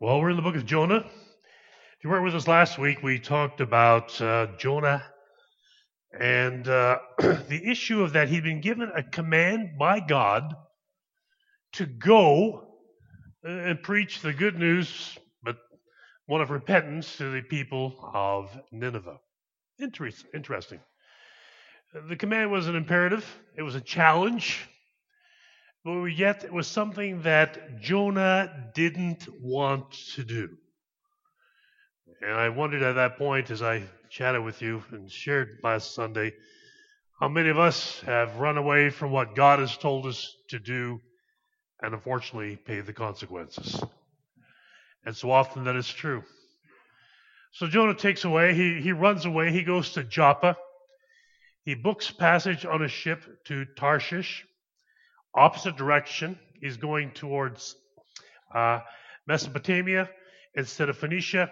Well, we're in the book of Jonah. If you weren't with us last week, we talked about uh, Jonah and uh, the issue of that he'd been given a command by God to go and preach the good news, but one of repentance to the people of Nineveh. Interesting. The command was an imperative, it was a challenge, but yet it was something that Jonah didn't want to do. And I wondered at that point as I chatted with you and shared last Sunday how many of us have run away from what God has told us to do and unfortunately paid the consequences. And so often that is true. So Jonah takes away, he, he runs away, he goes to Joppa. He books passage on a ship to Tarshish opposite direction. He's going towards uh, Mesopotamia instead of Phoenicia.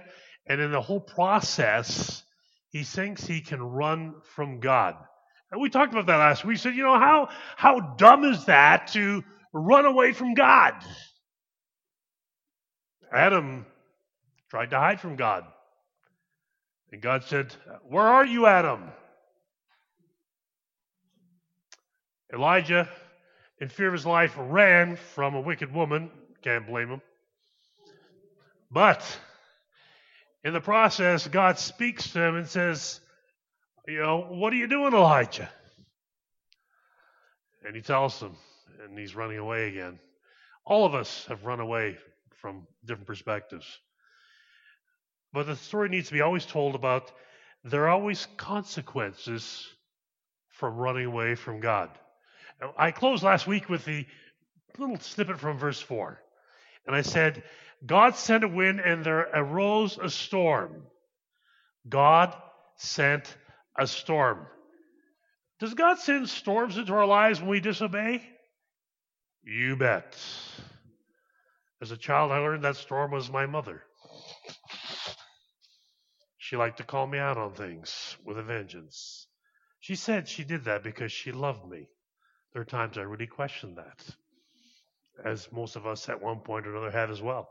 And in the whole process, he thinks he can run from God. And we talked about that last week. We said, you know, how, how dumb is that to run away from God? Adam tried to hide from God. And God said, Where are you, Adam? Elijah in fear of his life, ran from a wicked woman. Can't blame him. But in the process, God speaks to him and says, You know, what are you doing, Elijah? And he tells him, and he's running away again. All of us have run away from different perspectives. But the story needs to be always told about there are always consequences from running away from God. I closed last week with the little snippet from verse 4. And I said, God sent a wind and there arose a storm. God sent a storm. Does God send storms into our lives when we disobey? You bet. As a child, I learned that storm was my mother. She liked to call me out on things with a vengeance. She said she did that because she loved me. There are times I really question that, as most of us at one point or another have as well.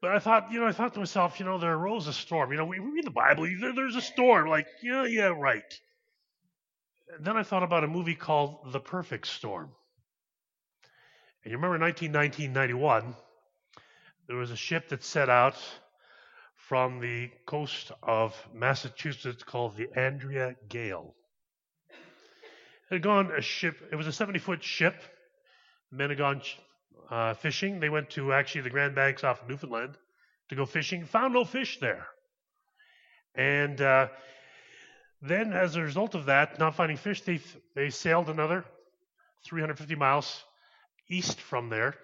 But I thought, you know, I thought to myself, you know, there arose a storm. You know, we read the Bible, there's a storm. Like, yeah, yeah, right. And then I thought about a movie called The Perfect Storm. And you remember 1919 91, there was a ship that set out from the coast of Massachusetts called the Andrea Gail. Had gone a ship. It was a 70 foot ship. Men had gone uh, fishing. They went to actually the Grand Banks off of Newfoundland to go fishing. Found no fish there. And uh, then, as a result of that, not finding fish, they they sailed another 350 miles east from there,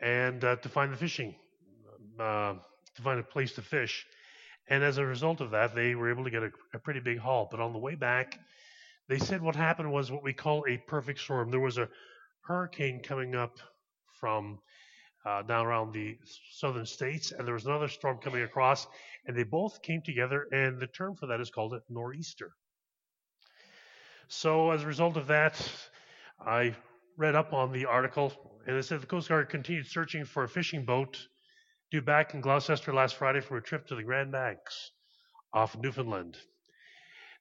and uh, to find the fishing, uh, to find a place to fish. And as a result of that, they were able to get a, a pretty big haul. But on the way back, they said what happened was what we call a perfect storm. There was a hurricane coming up from uh, down around the southern states, and there was another storm coming across, and they both came together, and the term for that is called a nor'easter. So, as a result of that, I read up on the article, and it said the Coast Guard continued searching for a fishing boat due back in Gloucester last Friday for a trip to the Grand Banks off Newfoundland.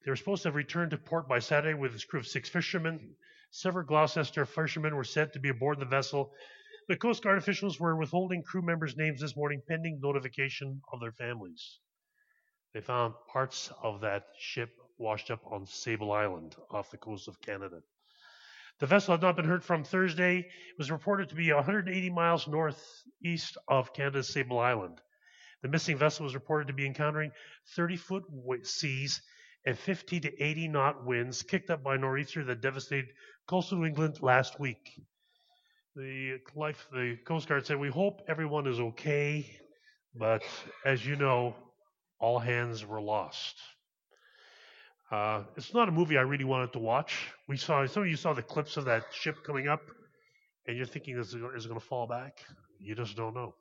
They were supposed to have returned to port by Saturday with a crew of six fishermen. Several Gloucester fishermen were said to be aboard the vessel. The Coast Guard officials were withholding crew members' names this morning pending notification of their families. They found parts of that ship washed up on Sable Island off the coast of Canada. The vessel had not been heard from Thursday. It was reported to be 180 miles northeast of Canada's Sable Island. The missing vessel was reported to be encountering 30 foot seas and 50 to 80 knot winds kicked up by nor'easter that devastated coastal New England last week. The, life, the Coast Guard said, We hope everyone is okay, but as you know, all hands were lost. Uh, it's not a movie I really wanted to watch. We saw some of you saw the clips of that ship coming up, and you're thinking, is it, is it going to fall back? You just don't know.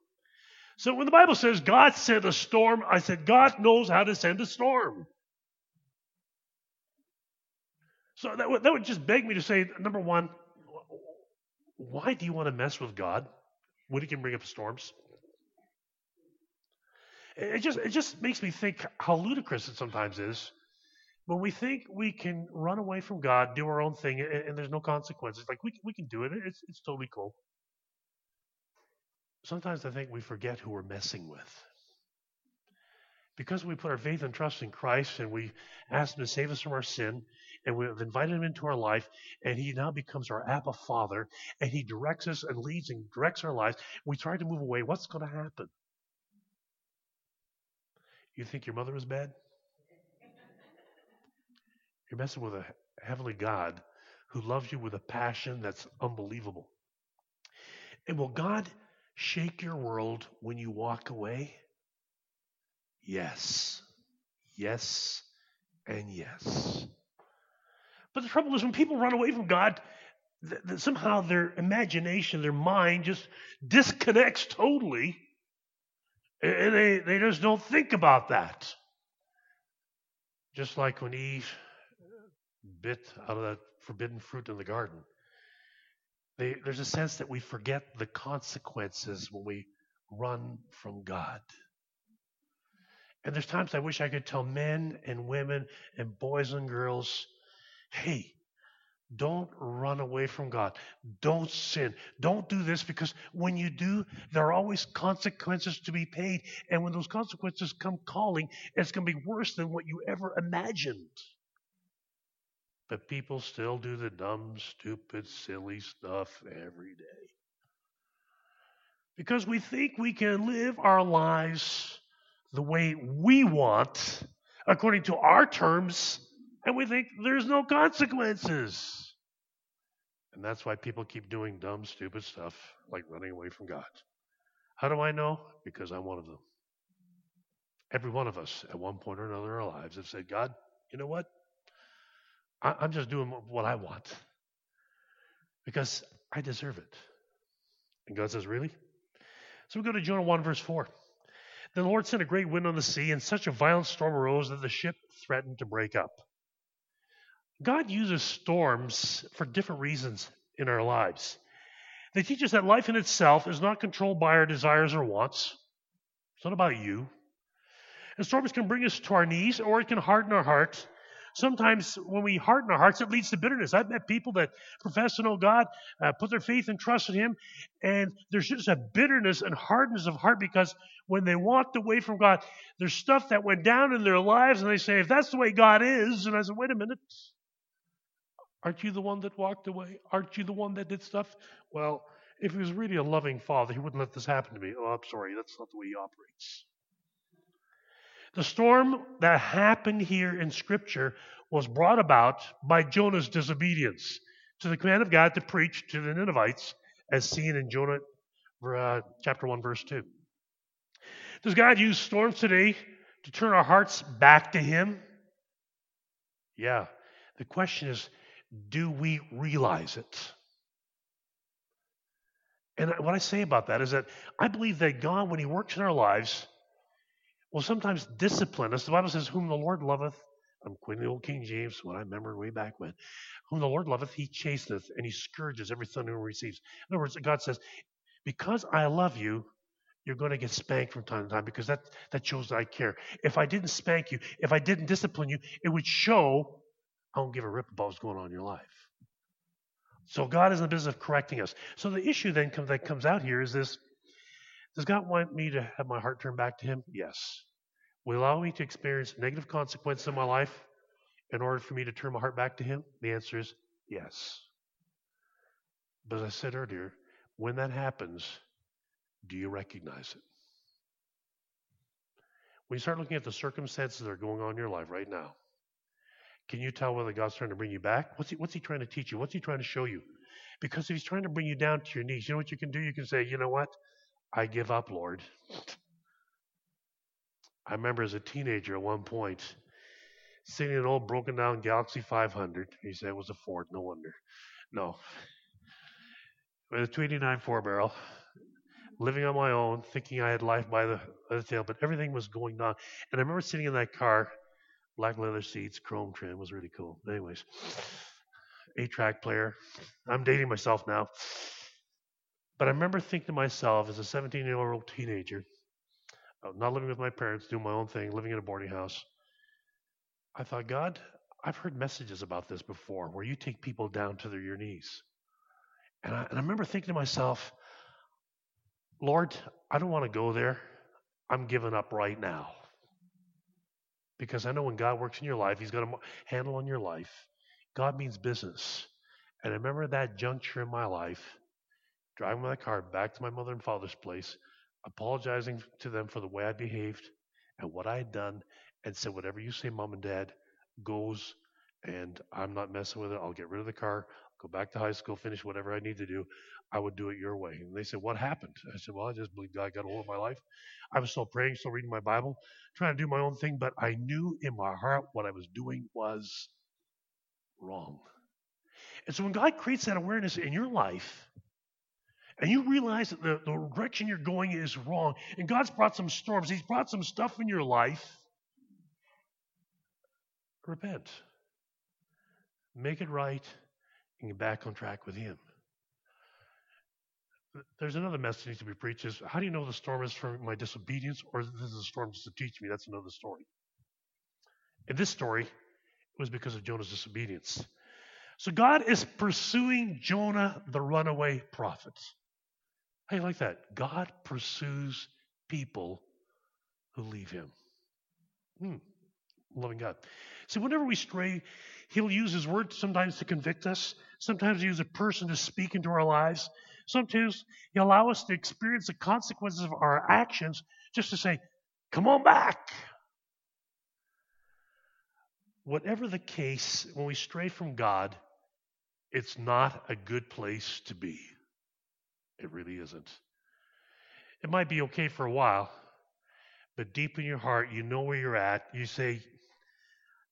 So when the Bible says God sent a storm, I said God knows how to send a storm. So that would, that would just beg me to say, number one, why do you want to mess with God when He can bring up storms? It just it just makes me think how ludicrous it sometimes is when we think we can run away from God, do our own thing, and, and there's no consequences. Like we we can do it. It's it's totally cool. Sometimes I think we forget who we're messing with. Because we put our faith and trust in Christ and we ask Him to save us from our sin, and we've invited Him into our life, and He now becomes our Abba Father, and He directs us and leads and directs our lives, we try to move away. What's going to happen? You think your mother was bad? You're messing with a heavenly God who loves you with a passion that's unbelievable. And will God shake your world when you walk away? Yes. Yes and yes. But the trouble is, when people run away from God, th- somehow their imagination, their mind just disconnects totally. And they, they just don't think about that. Just like when Eve bit out of that forbidden fruit in the garden. They, there's a sense that we forget the consequences when we run from God. And there's times I wish I could tell men and women and boys and girls, hey, don't run away from God. Don't sin. Don't do this because when you do, there are always consequences to be paid. And when those consequences come calling, it's going to be worse than what you ever imagined. But people still do the dumb, stupid, silly stuff every day. Because we think we can live our lives the way we want, according to our terms, and we think there's no consequences. And that's why people keep doing dumb, stupid stuff like running away from God. How do I know? Because I'm one of them. Every one of us, at one point or another in our lives, have said, God, you know what? I, I'm just doing what I want because I deserve it. And God says, Really? So we go to Jonah 1, verse 4. The Lord sent a great wind on the sea, and such a violent storm arose that the ship threatened to break up. God uses storms for different reasons in our lives. They teach us that life in itself is not controlled by our desires or wants. It's not about you. And storms can bring us to our knees, or it can harden our hearts. sometimes when we harden our hearts, it leads to bitterness. I've met people that profess to know God, uh, put their faith and trust in Him, and there's just a bitterness and hardness of heart because when they walked away from God, there's stuff that went down in their lives, and they say, if that's the way God is, and I said, wait a minute. Aren't you the one that walked away? Aren't you the one that did stuff? Well, if he was really a loving father, he wouldn't let this happen to me. Oh, I'm sorry, that's not the way he operates. The storm that happened here in Scripture was brought about by Jonah's disobedience to the command of God to preach to the Ninevites, as seen in Jonah uh, chapter 1, verse 2. Does God use storms today to turn our hearts back to Him? Yeah. The question is do we realize it? And what I say about that is that I believe that God, when He works in our lives, will sometimes discipline us. The Bible says, Whom the Lord loveth, I'm quoting the old King James, what I remember way back when. Whom the Lord loveth, he chasteneth, and he scourges every son who receives. In other words, God says, Because I love you, you're going to get spanked from time to time because that, that shows that I care. If I didn't spank you, if I didn't discipline you, it would show I don't give a rip about what's going on in your life. So God is in the business of correcting us. So the issue then come, that comes out here is this does God want me to have my heart turned back to Him? Yes. Will allow me to experience negative consequences in my life in order for me to turn my heart back to Him? The answer is yes. But as I said earlier, when that happens, do you recognize it? When you start looking at the circumstances that are going on in your life right now, can you tell whether God's trying to bring you back? What's he, what's he trying to teach you? What's He trying to show you? Because if He's trying to bring you down to your knees, you know what you can do? You can say, you know what? I give up, Lord. I remember as a teenager at one point sitting in an old broken down Galaxy 500. He said it was a Ford, no wonder. No. With a 289 four barrel, living on my own, thinking I had life by the, by the tail, but everything was going down. And I remember sitting in that car, black leather seats, chrome trim, was really cool. Anyways, eight track player. I'm dating myself now. But I remember thinking to myself as a 17 year old teenager, uh, not living with my parents, doing my own thing, living in a boarding house. I thought, God, I've heard messages about this before where you take people down to their your knees. And I, and I remember thinking to myself, Lord, I don't want to go there. I'm giving up right now. Because I know when God works in your life, He's got a handle on your life. God means business. And I remember that juncture in my life, driving my car back to my mother and father's place, apologizing to them for the way I behaved and what I had done, and said, Whatever you say, mom and dad, goes, and I'm not messing with it. I'll get rid of the car, go back to high school, finish whatever I need to do. I would do it your way. And they said, What happened? I said, Well, I just believe God got a hold of my life. I was still praying, still reading my Bible, trying to do my own thing, but I knew in my heart what I was doing was wrong. And so when God creates that awareness in your life, and you realize that the, the direction you're going is wrong, and God's brought some storms, He's brought some stuff in your life, repent. Make it right and get back on track with Him. There's another message to be preached is how do you know the storm is from my disobedience or this is a storm just to teach me? That's another story. In this story, it was because of Jonah's disobedience. So God is pursuing Jonah, the runaway prophet. How do you like that? God pursues people who leave him. Hmm. Loving God. See, whenever we stray, He'll use His word sometimes to convict us. Sometimes He uses a person to speak into our lives. Sometimes He'll allow us to experience the consequences of our actions just to say, Come on back. Whatever the case, when we stray from God, it's not a good place to be. It really isn't. It might be okay for a while, but deep in your heart, you know where you're at. You say,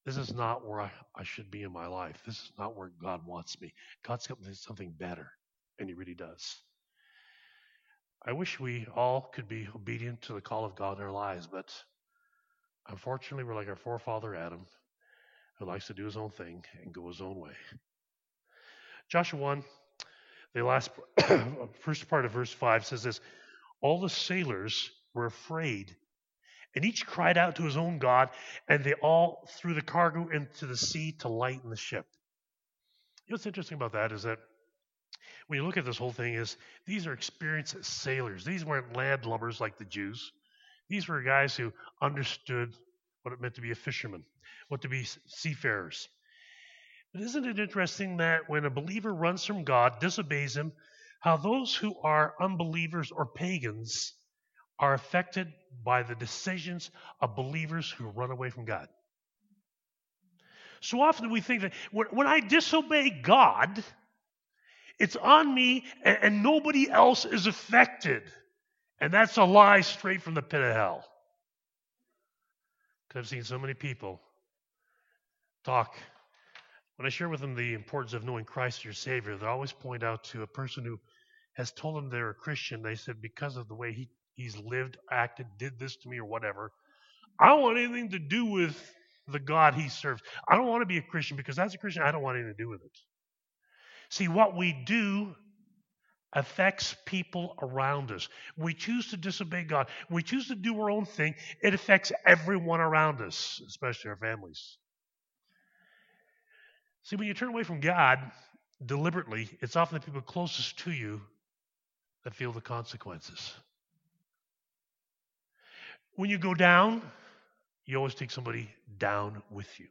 This is not where I, I should be in my life. This is not where God wants me. God's got something better, and He really does. I wish we all could be obedient to the call of God in our lives, but unfortunately, we're like our forefather Adam, who likes to do his own thing and go his own way. Joshua 1, the last first part of verse 5 says this All the sailors were afraid, and each cried out to his own God, and they all threw the cargo into the sea to lighten the ship. You know what's interesting about that is that when you look at this whole thing is these are experienced sailors. These weren't landlubbers like the Jews. These were guys who understood what it meant to be a fisherman, what to be seafarers. But isn't it interesting that when a believer runs from God, disobeys Him, how those who are unbelievers or pagans are affected by the decisions of believers who run away from God? So often we think that when I disobey God, it's on me and, nobody else is affected. And that's a lie straight from the pit of hell. Because I've seen so many people talk when I share with them the importance of knowing Christ as your Savior, they always point out to a person who has told them they're a Christian, they said, because of the way he, he's lived, acted, did this to me, or whatever, I don't want anything to do with the God he serves. I don't want to be a Christian because as a Christian, I don't want anything to do with it. See, what we do affects people around us. We choose to disobey God. We choose to do our own thing. It affects everyone around us, especially our families. See, when you turn away from God deliberately, it's often the people closest to you that feel the consequences. When you go down, you always take somebody down with you.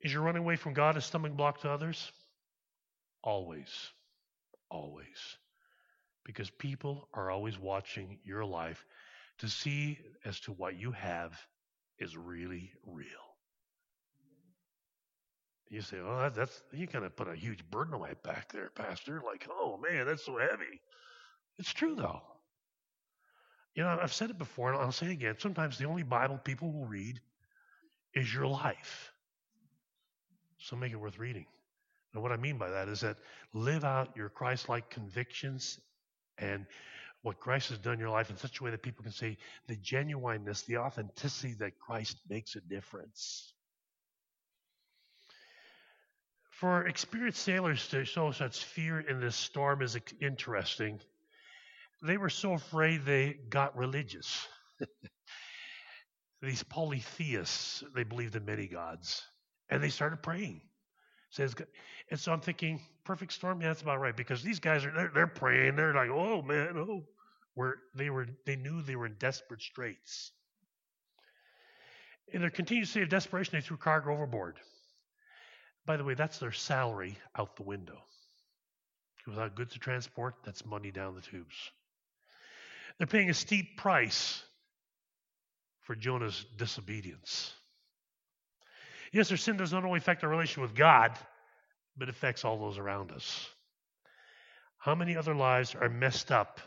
Is your running away from God a stumbling block to others? Always. Always. Because people are always watching your life to see as to what you have is really real. You say, "Oh, that, that's you kind of put a huge burden on my back there, Pastor." Like, "Oh man, that's so heavy." It's true though. You know, I've said it before, and I'll say it again. Sometimes the only Bible people will read is your life. So make it worth reading. And what I mean by that is that live out your Christ-like convictions and what Christ has done in your life in such a way that people can see the genuineness, the authenticity that Christ makes a difference. For experienced sailors to show such fear in this storm is interesting. They were so afraid they got religious. These polytheists, they believed in many gods, and they started praying. Says, and so I'm thinking, perfect storm. Yeah, that's about right because these guys are they're, they're praying. They're like, oh man, oh, where they were they knew they were in desperate straits. In their continued state of desperation, they threw cargo overboard. By the way, that's their salary out the window. Without goods to transport, that's money down the tubes. They're paying a steep price for Jonah's disobedience. Yes, their sin does not only affect our relation with God, but affects all those around us. How many other lives are messed up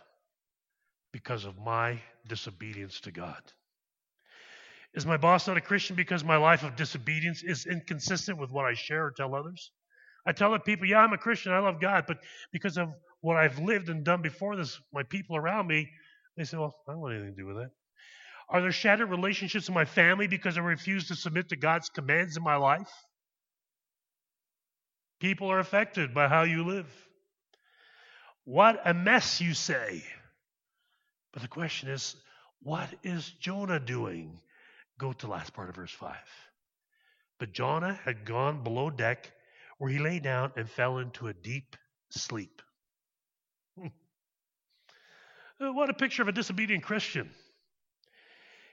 because of my disobedience to God? Is my boss not a Christian because my life of disobedience is inconsistent with what I share or tell others? I tell the people, yeah, I'm a Christian, I love God, but because of what I've lived and done before this, my people around me, they say, well, I don't want anything to do with that. Are there shattered relationships in my family because I refuse to submit to God's commands in my life? People are affected by how you live. What a mess, you say. But the question is, what is Jonah doing? Go to the last part of verse 5. But Jonah had gone below deck, where he lay down and fell into a deep sleep. Hmm. Uh, what a picture of a disobedient Christian.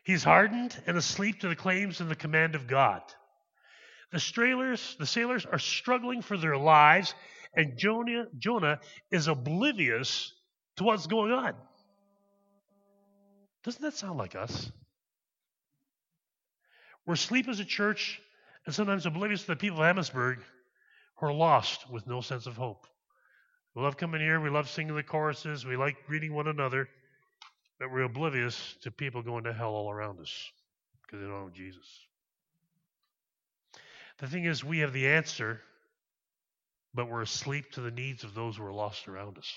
He's hardened and asleep to the claims and the command of God. The sailors, the sailors are struggling for their lives, and Jonah, Jonah is oblivious to what's going on. Doesn't that sound like us? We're asleep as a church and sometimes oblivious to the people of Amherstburg who are lost with no sense of hope. We love coming here, we love singing the choruses, we like greeting one another, but we're oblivious to people going to hell all around us because they don't know Jesus. The thing is, we have the answer, but we're asleep to the needs of those who are lost around us.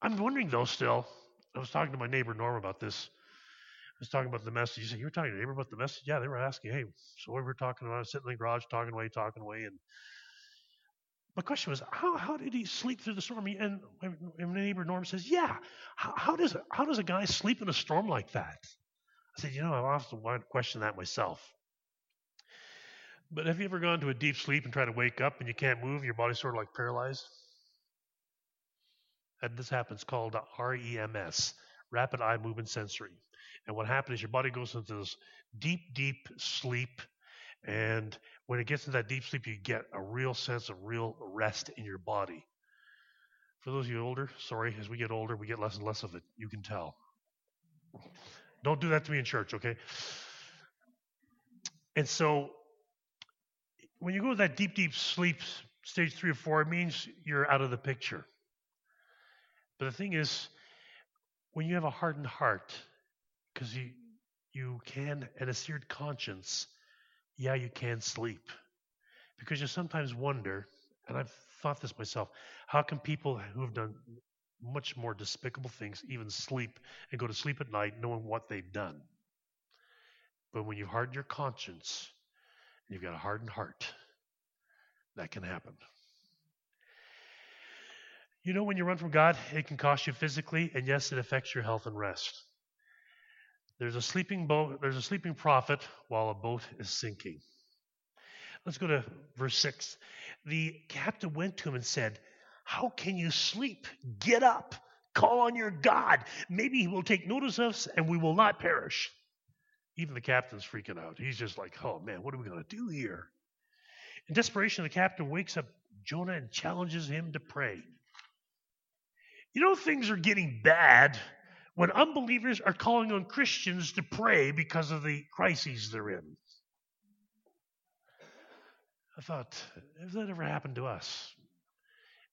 I'm wondering, though, still, I was talking to my neighbor Norm about this. I was talking about the message. He said, You were talking to your neighbor about the message? Yeah, they were asking, Hey, so we were talking about, sitting in the garage talking away, talking away. And my question was, How, how did he sleep through the storm? And my neighbor Norm says, Yeah, how, how, does, how does a guy sleep in a storm like that? I said, You know, I've often wanted to question that myself. But have you ever gone to a deep sleep and try to wake up and you can't move? Your body's sort of like paralyzed. And this happens called REMS, rapid eye movement sensory. And what happens is your body goes into this deep, deep sleep. And when it gets into that deep sleep, you get a real sense of real rest in your body. For those of you older, sorry, as we get older, we get less and less of it. You can tell. Don't do that to me in church, okay? And so when you go to that deep, deep sleep, stage three or four, it means you're out of the picture. But the thing is, when you have a hardened heart, because you you can, and a seared conscience, yeah, you can sleep. Because you sometimes wonder, and I've thought this myself, how can people who have done much more despicable things even sleep and go to sleep at night knowing what they've done? But when you've hardened your conscience, you've got a hardened heart, that can happen. You know, when you run from God, it can cost you physically, and yes, it affects your health and rest. There's a sleeping boat, there's a sleeping prophet while a boat is sinking. Let's go to verse 6. The captain went to him and said, How can you sleep? Get up, call on your God. Maybe he will take notice of us and we will not perish. Even the captain's freaking out. He's just like, Oh man, what are we going to do here? In desperation, the captain wakes up Jonah and challenges him to pray. You know, things are getting bad when unbelievers are calling on Christians to pray because of the crises they're in. I thought, has that ever happened to us?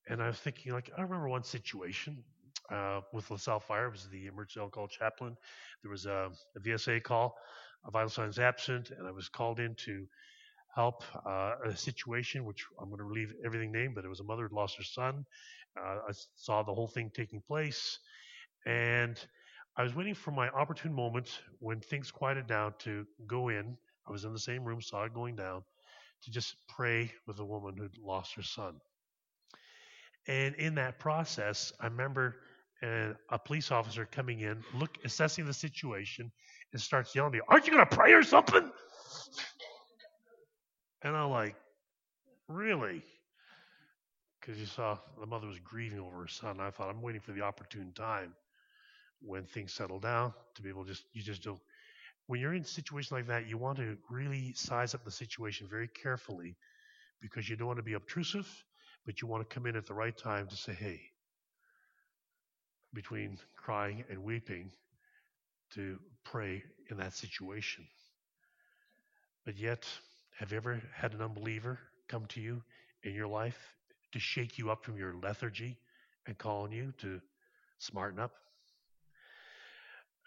And I was thinking, like, I remember one situation uh, with LaSalle Fire. It was the emergency alcohol chaplain. There was a, a VSA call, a vital signs absent, and I was called in to help uh, a situation which I'm going to leave everything named, but it was a mother who lost her son. Uh, I saw the whole thing taking place. And I was waiting for my opportune moment when things quieted down to go in. I was in the same room, saw it going down, to just pray with a woman who'd lost her son. And in that process, I remember and a police officer coming in, look, assessing the situation, and starts yelling at me, Aren't you going to pray or something? And I'm like, Really? Because you saw the mother was grieving over her son. I thought, I'm waiting for the opportune time when things settle down to be able to just, you just don't. When you're in a situation like that, you want to really size up the situation very carefully because you don't want to be obtrusive, but you want to come in at the right time to say, hey, between crying and weeping, to pray in that situation. But yet, have you ever had an unbeliever come to you in your life to shake you up from your lethargy and call on you to smarten up?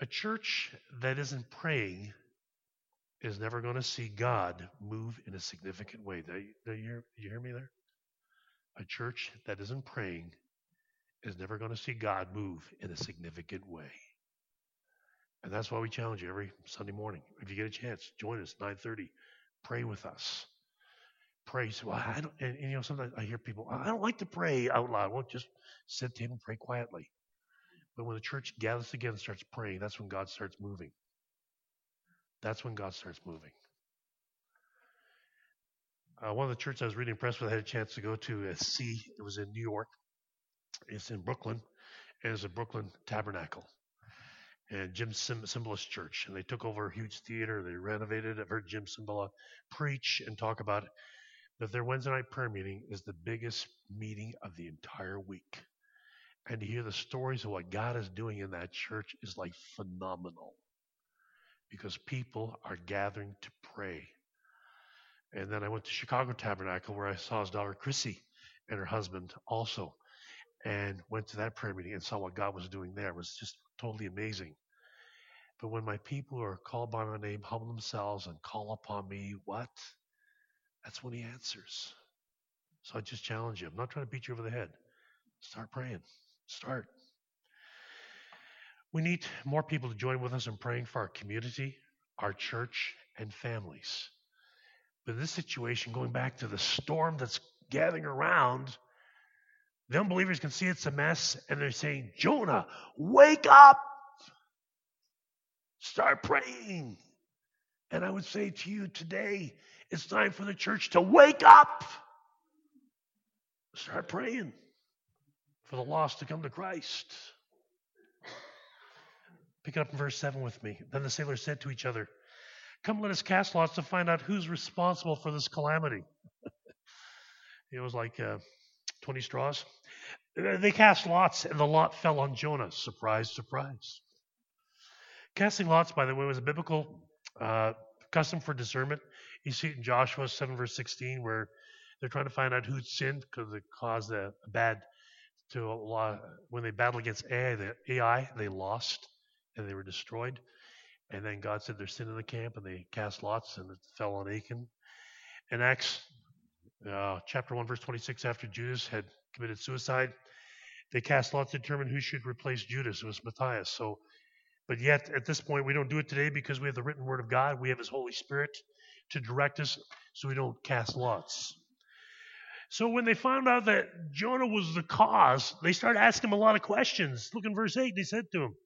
A church that isn't praying is never going to see God move in a significant way. Do you, do you, hear, do you hear me there? A church that isn't praying is never going to see God move in a significant way. And that's why we challenge you every Sunday morning. If you get a chance, join us 9:30. Pray with us. Pray. So, well, I don't, and, and, you know, sometimes I hear people, I don't like to pray out loud. Well, just sit down and pray quietly. But when the church gathers together and starts praying, that's when God starts moving. That's when God starts moving. Uh, one of the churches I was really impressed with, I had a chance to go to a C. It was in New York. It's in Brooklyn, and it's a Brooklyn Tabernacle and Jim Sim- church. And they took over a huge theater. They renovated it. I've heard Jim Cymbala preach and talk about it. But their Wednesday night prayer meeting is the biggest meeting of the entire week. And to hear the stories of what God is doing in that church is like phenomenal because people are gathering to pray. And then I went to Chicago Tabernacle where I saw his daughter Chrissy and her husband also, and went to that prayer meeting and saw what God was doing there. It was just totally amazing. But when my people are called by my name, humble themselves and call upon me, what? That's when he answers. So I just challenge you. I'm not trying to beat you over the head. Start praying. Start. We need more people to join with us in praying for our community, our church, and families. But in this situation, going back to the storm that's gathering around, the unbelievers can see it's a mess and they're saying, Jonah, wake up! Start praying. And I would say to you today, it's time for the church to wake up. Start praying for the lost to come to Christ. Pick it up in verse 7 with me. Then the sailors said to each other, Come, let us cast lots to find out who's responsible for this calamity. it was like uh, 20 straws. They cast lots, and the lot fell on Jonah. Surprise, surprise. Casting lots, by the way, was a biblical uh, custom for discernment. You see it in Joshua 7, verse 16, where they're trying to find out who sinned because it caused a, bad to a lot. When they battled against Ai, the Ai, they lost and they were destroyed. And then God said there's sin in the camp, and they cast lots, and it fell on Achan. In Acts uh, chapter 1, verse 26, after Judas had committed suicide, they cast lots to determine who should replace Judas. It was Matthias. So, but yet at this point, we don't do it today because we have the written word of God. We have His Holy Spirit to direct us, so we don't cast lots. So when they found out that Jonah was the cause, they started asking him a lot of questions. Look in verse 8. They said to him,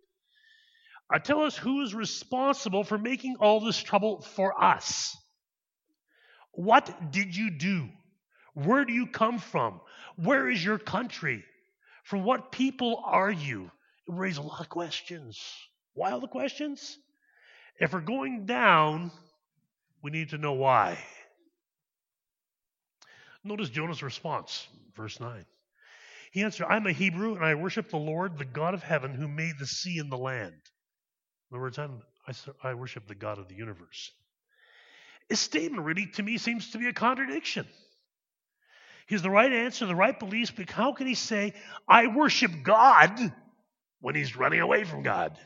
Tell us who is responsible for making all this trouble for us. What did you do? Where do you come from? Where is your country? From what people are you? It raises a lot of questions. Why all the questions? If we're going down, we need to know why. Notice Jonah's response, verse 9. He answered, I'm a Hebrew and I worship the Lord, the God of heaven, who made the sea and the land. In other words, I'm, I, I worship the God of the universe. His statement really, to me, seems to be a contradiction. He has the right answer, the right beliefs, but how can he say, I worship God when he's running away from God?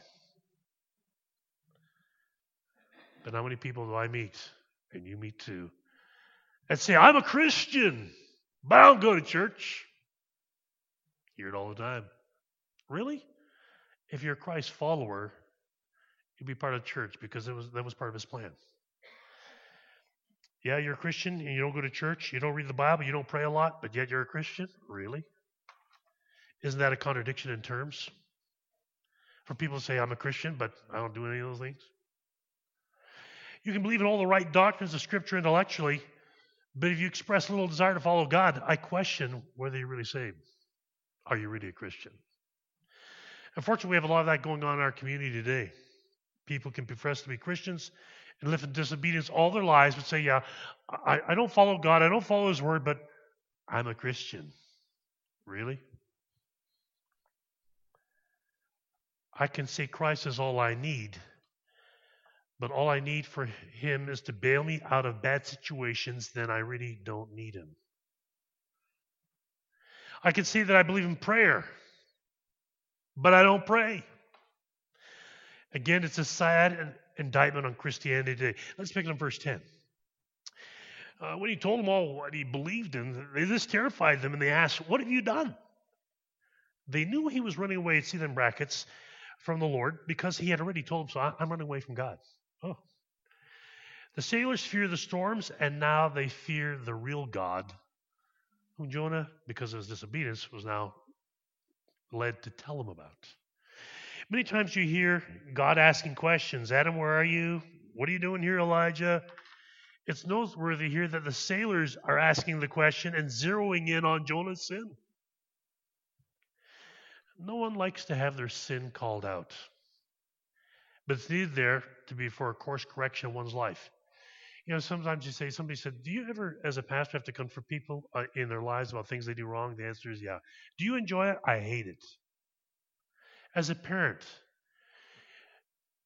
But how many people do I meet, and you meet too, and say, I'm a Christian, but I don't go to church? Hear it all the time. Really? If you're a Christ follower, you'd be part of church because it was that was part of his plan. Yeah, you're a Christian and you don't go to church, you don't read the Bible, you don't pray a lot, but yet you're a Christian? Really? Isn't that a contradiction in terms? for people to say, I'm a Christian, but I don't do any of those things. You can believe in all the right doctrines of Scripture intellectually, but if you express a little desire to follow God, I question whether you're really saved. Are you really a Christian? Unfortunately, we have a lot of that going on in our community today. People can profess to be Christians and live in disobedience all their lives, but say, Yeah, I, I don't follow God, I don't follow His Word, but I'm a Christian. Really? I can say Christ is all I need, but all I need for Him is to bail me out of bad situations, then I really don't need Him. I can say that I believe in prayer, but I don't pray. Again, it's a sad indictment on Christianity today. Let's pick it up verse 10. Uh, when he told them all what he believed in, this terrified them and they asked, What have you done? They knew he was running away, see them brackets, from the Lord because he had already told them, So I'm running away from God. Oh. The sailors fear the storms and now they fear the real God, whom Jonah, because of his disobedience, was now led to tell them about. Many times you hear God asking questions Adam, where are you? What are you doing here, Elijah? It's noteworthy here that the sailors are asking the question and zeroing in on Jonah's sin. No one likes to have their sin called out, but it's needed there to be for a course correction in one's life. You know, sometimes you say, somebody said, Do you ever, as a pastor, have to confront people uh, in their lives about things they do wrong? The answer is yeah. Do you enjoy it? I hate it. As a parent,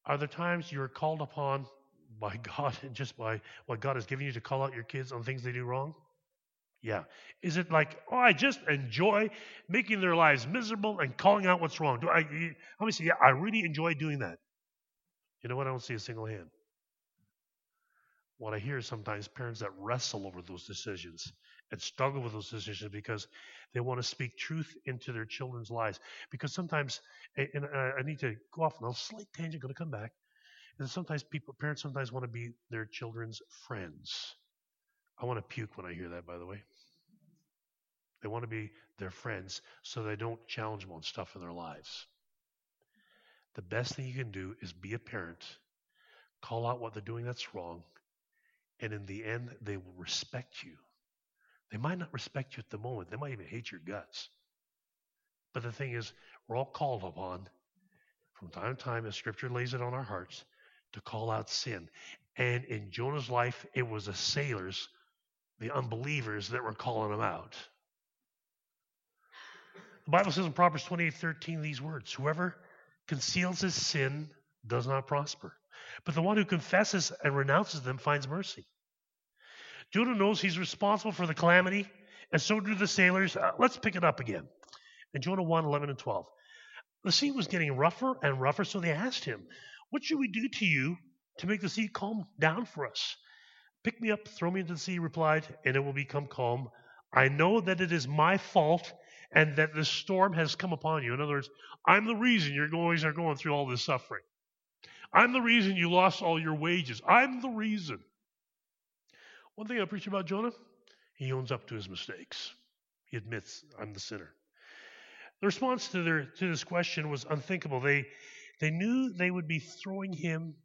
are there times you're called upon by God and just by what God has given you to call out your kids on things they do wrong? Yeah. Is it like, oh, I just enjoy making their lives miserable and calling out what's wrong? Do I? Let me say, yeah, I really enjoy doing that. You know what? I don't see a single hand. What I hear is sometimes parents that wrestle over those decisions and struggle with those decisions because they want to speak truth into their children's lives. Because sometimes, and I need to go off on a slight tangent, going to come back. And sometimes people, parents sometimes want to be their children's friends. I want to puke when I hear that, by the way. They want to be their friends so they don't challenge them on stuff in their lives. The best thing you can do is be a parent, call out what they're doing that's wrong, and in the end, they will respect you. They might not respect you at the moment, they might even hate your guts. But the thing is, we're all called upon from time to time, as Scripture lays it on our hearts, to call out sin. And in Jonah's life, it was the sailors, the unbelievers, that were calling him out. The Bible says in Proverbs 28 13 these words Whoever conceals his sin does not prosper, but the one who confesses and renounces them finds mercy. Jonah knows he's responsible for the calamity, and so do the sailors. Uh, let's pick it up again. In Jonah 1 11 and 12. The sea was getting rougher and rougher, so they asked him, What should we do to you to make the sea calm down for us? Pick me up, throw me into the sea, he replied, and it will become calm. I know that it is my fault and that the storm has come upon you. In other words, I'm the reason your boys are going through all this suffering. I'm the reason you lost all your wages. I'm the reason. One thing I preach about Jonah, he owns up to his mistakes. He admits, I'm the sinner. The response to, their, to this question was unthinkable. They, they knew they would be throwing him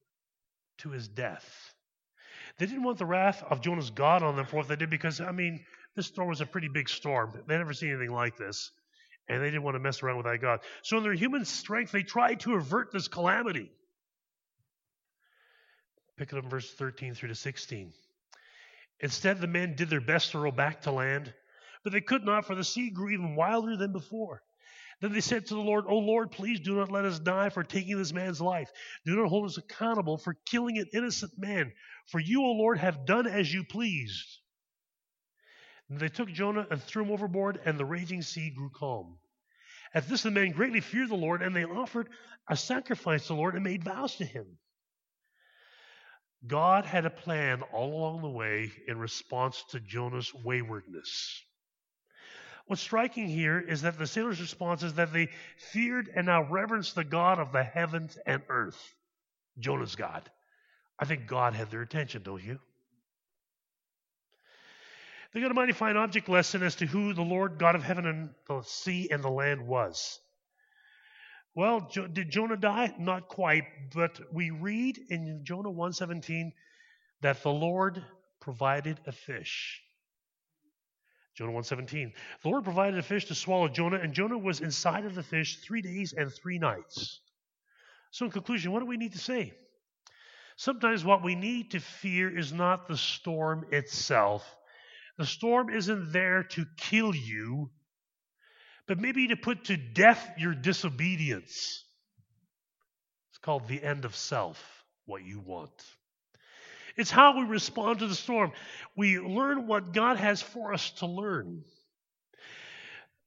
to his death. They didn't want the wrath of Jonah's God on them for what they did because, I mean, this storm was a pretty big storm. They never seen anything like this. And they didn't want to mess around with that God. So, in their human strength, they tried to avert this calamity. Pick it up in verse 13 through to 16. Instead, the men did their best to row back to land, but they could not, for the sea grew even wilder than before. Then they said to the Lord, O Lord, please do not let us die for taking this man's life. Do not hold us accountable for killing an innocent man. For you, O Lord, have done as you pleased. And they took Jonah and threw him overboard, and the raging sea grew calm. At this, the men greatly feared the Lord, and they offered a sacrifice to the Lord and made vows to him. God had a plan all along the way in response to Jonah's waywardness. What's striking here is that the sailors' response is that they feared and now reverenced the God of the heavens and earth, Jonah's God. I think God had their attention, don't you? They got a mighty fine object lesson as to who the Lord God of heaven and the sea and the land was. Well, jo- did Jonah die? Not quite, but we read in Jonah 1:17 that the Lord provided a fish. Jonah 1:17. The Lord provided a fish to swallow Jonah, and Jonah was inside of the fish three days and three nights. So, in conclusion, what do we need to say? Sometimes what we need to fear is not the storm itself. The storm isn't there to kill you, but maybe to put to death your disobedience. It's called the end of self, what you want. It's how we respond to the storm. We learn what God has for us to learn.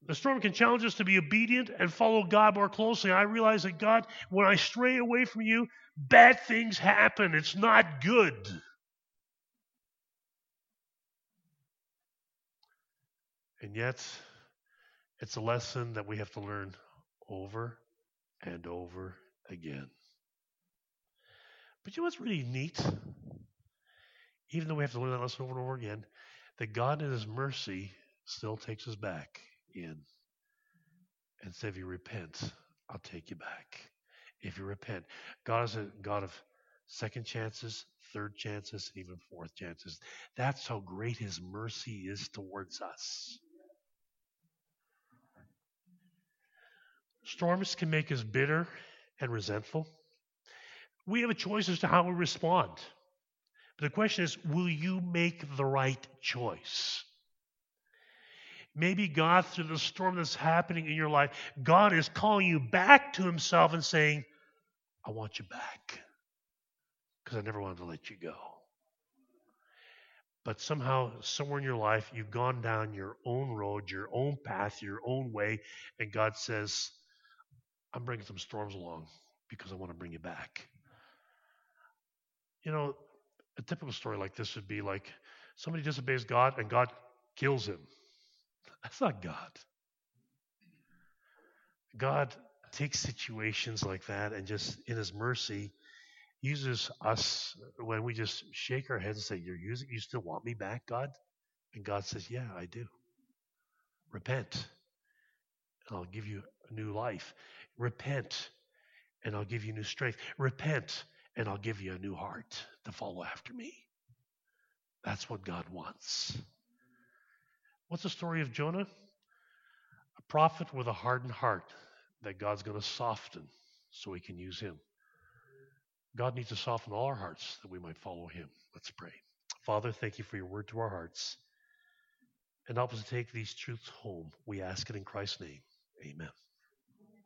The storm can challenge us to be obedient and follow God more closely. I realize that God, when I stray away from you, bad things happen. It's not good. And yet, it's a lesson that we have to learn over and over again. But you know what's really neat? even though we have to learn that lesson over and over again, that God in His mercy still takes us back in and says, if you repent, I'll take you back. If you repent, God is a God of second chances, third chances, even fourth chances. That's how great His mercy is towards us. Storms can make us bitter and resentful. We have a choice as to how we respond. But the question is will you make the right choice? Maybe God, through the storm that's happening in your life, God is calling you back to Himself and saying, I want you back because I never wanted to let you go. But somehow, somewhere in your life, you've gone down your own road, your own path, your own way, and God says, I'm bringing some storms along because I want to bring you back. You know, a typical story like this would be like somebody disobeys God and God kills him. That's not God. God takes situations like that and just in his mercy uses us when we just shake our heads and say, You're using you still want me back, God? And God says, Yeah, I do. Repent, and I'll give you a new life. Repent, and I'll give you new strength. Repent, and I'll give you a new heart to follow after me. That's what God wants. What's the story of Jonah? A prophet with a hardened heart that God's going to soften so he can use him. God needs to soften all our hearts that we might follow him. Let's pray. Father, thank you for your word to our hearts. And help us to take these truths home. We ask it in Christ's name. Amen.